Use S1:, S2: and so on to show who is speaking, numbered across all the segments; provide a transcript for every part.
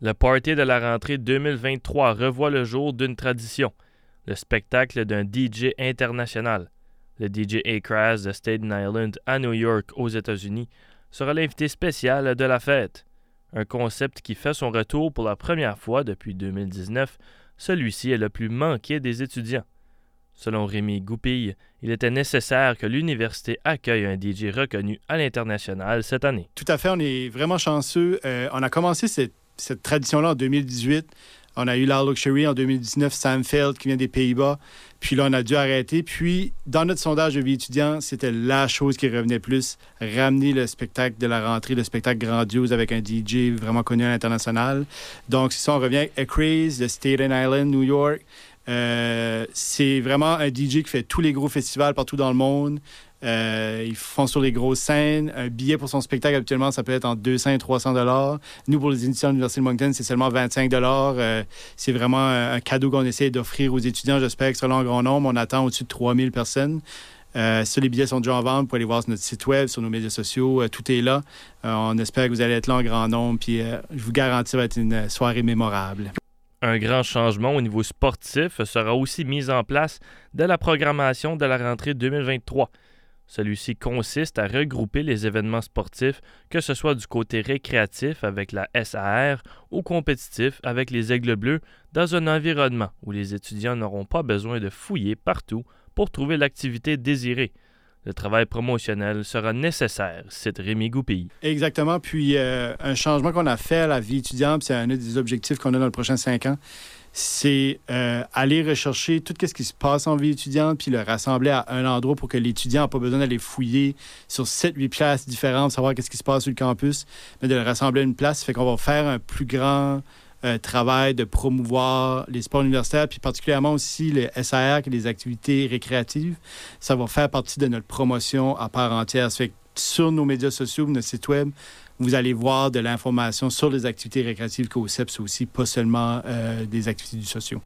S1: Le party de la rentrée 2023 revoit le jour d'une tradition, le spectacle d'un DJ international. Le DJ Akraz de Staten Island à New York aux États-Unis sera l'invité spécial de la fête. Un concept qui fait son retour pour la première fois depuis 2019, celui-ci est le plus manqué des étudiants. Selon Rémi Goupille, il était nécessaire que l'université accueille un DJ reconnu à l'international cette année.
S2: Tout à fait, on est vraiment chanceux. Euh, on a commencé cette cette tradition-là en 2018. On a eu l'Art Luxury en 2019, Samfeld qui vient des Pays-Bas. Puis là, on a dû arrêter. Puis, dans notre sondage de vie étudiante, c'était la chose qui revenait plus, ramener le spectacle de la rentrée, le spectacle grandiose avec un DJ vraiment connu à l'international. Donc, si ça, on revient avec Craze de Staten Island, New York. Euh, c'est vraiment un DJ qui fait tous les gros festivals partout dans le monde. Euh, ils font sur les grosses scènes. Un billet pour son spectacle, habituellement, ça peut être entre 200 et 300 dollars. Nous, pour les étudiants de l'Université de Moncton, c'est seulement 25 dollars. Euh, c'est vraiment un cadeau qu'on essaie d'offrir aux étudiants. J'espère que ce sera en grand nombre. On attend au-dessus de 3000 personnes. Euh, si les billets sont déjà en vente, vous pouvez aller voir sur notre site web, sur nos médias sociaux. tout est là. on espère que vous allez être là en grand nombre. Puis je vous garantis, ça va être une soirée mémorable.
S1: Un grand changement au niveau sportif sera aussi mis en place dès la programmation de la rentrée 2023. Celui-ci consiste à regrouper les événements sportifs, que ce soit du côté récréatif avec la SAR ou compétitif avec les Aigles Bleus, dans un environnement où les étudiants n'auront pas besoin de fouiller partout pour trouver l'activité désirée. Le travail promotionnel sera nécessaire, cite Rémi Goupil.
S2: Exactement. Puis, euh, un changement qu'on a fait à la vie étudiante, c'est un des objectifs qu'on a dans les prochains cinq ans, c'est euh, aller rechercher tout ce qui se passe en vie étudiante, puis le rassembler à un endroit pour que l'étudiant n'a pas besoin d'aller fouiller sur 7-8 places différentes, savoir qu'est-ce qui se passe sur le campus, mais de le rassembler à une place. Fait qu'on va faire un plus grand travail de promouvoir les sports universitaires, puis particulièrement aussi les SAR, les activités récréatives. Ça va faire partie de notre promotion à part entière. Ça fait que sur nos médias sociaux, notre site web, vous allez voir de l'information sur les activités récréatives qu'au CEPS aussi, pas seulement euh, des activités du socio.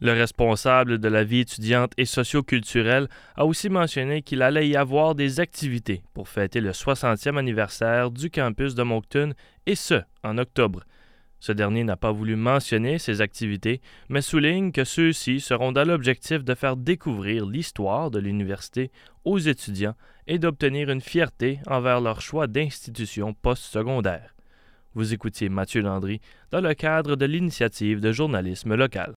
S1: Le responsable de la vie étudiante et socioculturelle a aussi mentionné qu'il allait y avoir des activités pour fêter le 60e anniversaire du campus de Moncton, et ce, en octobre. Ce dernier n'a pas voulu mentionner ces activités, mais souligne que ceux-ci seront dans l'objectif de faire découvrir l'histoire de l'université aux étudiants et d'obtenir une fierté envers leur choix d'institution postsecondaire. Vous écoutiez Mathieu Landry dans le cadre de l'initiative de journalisme local.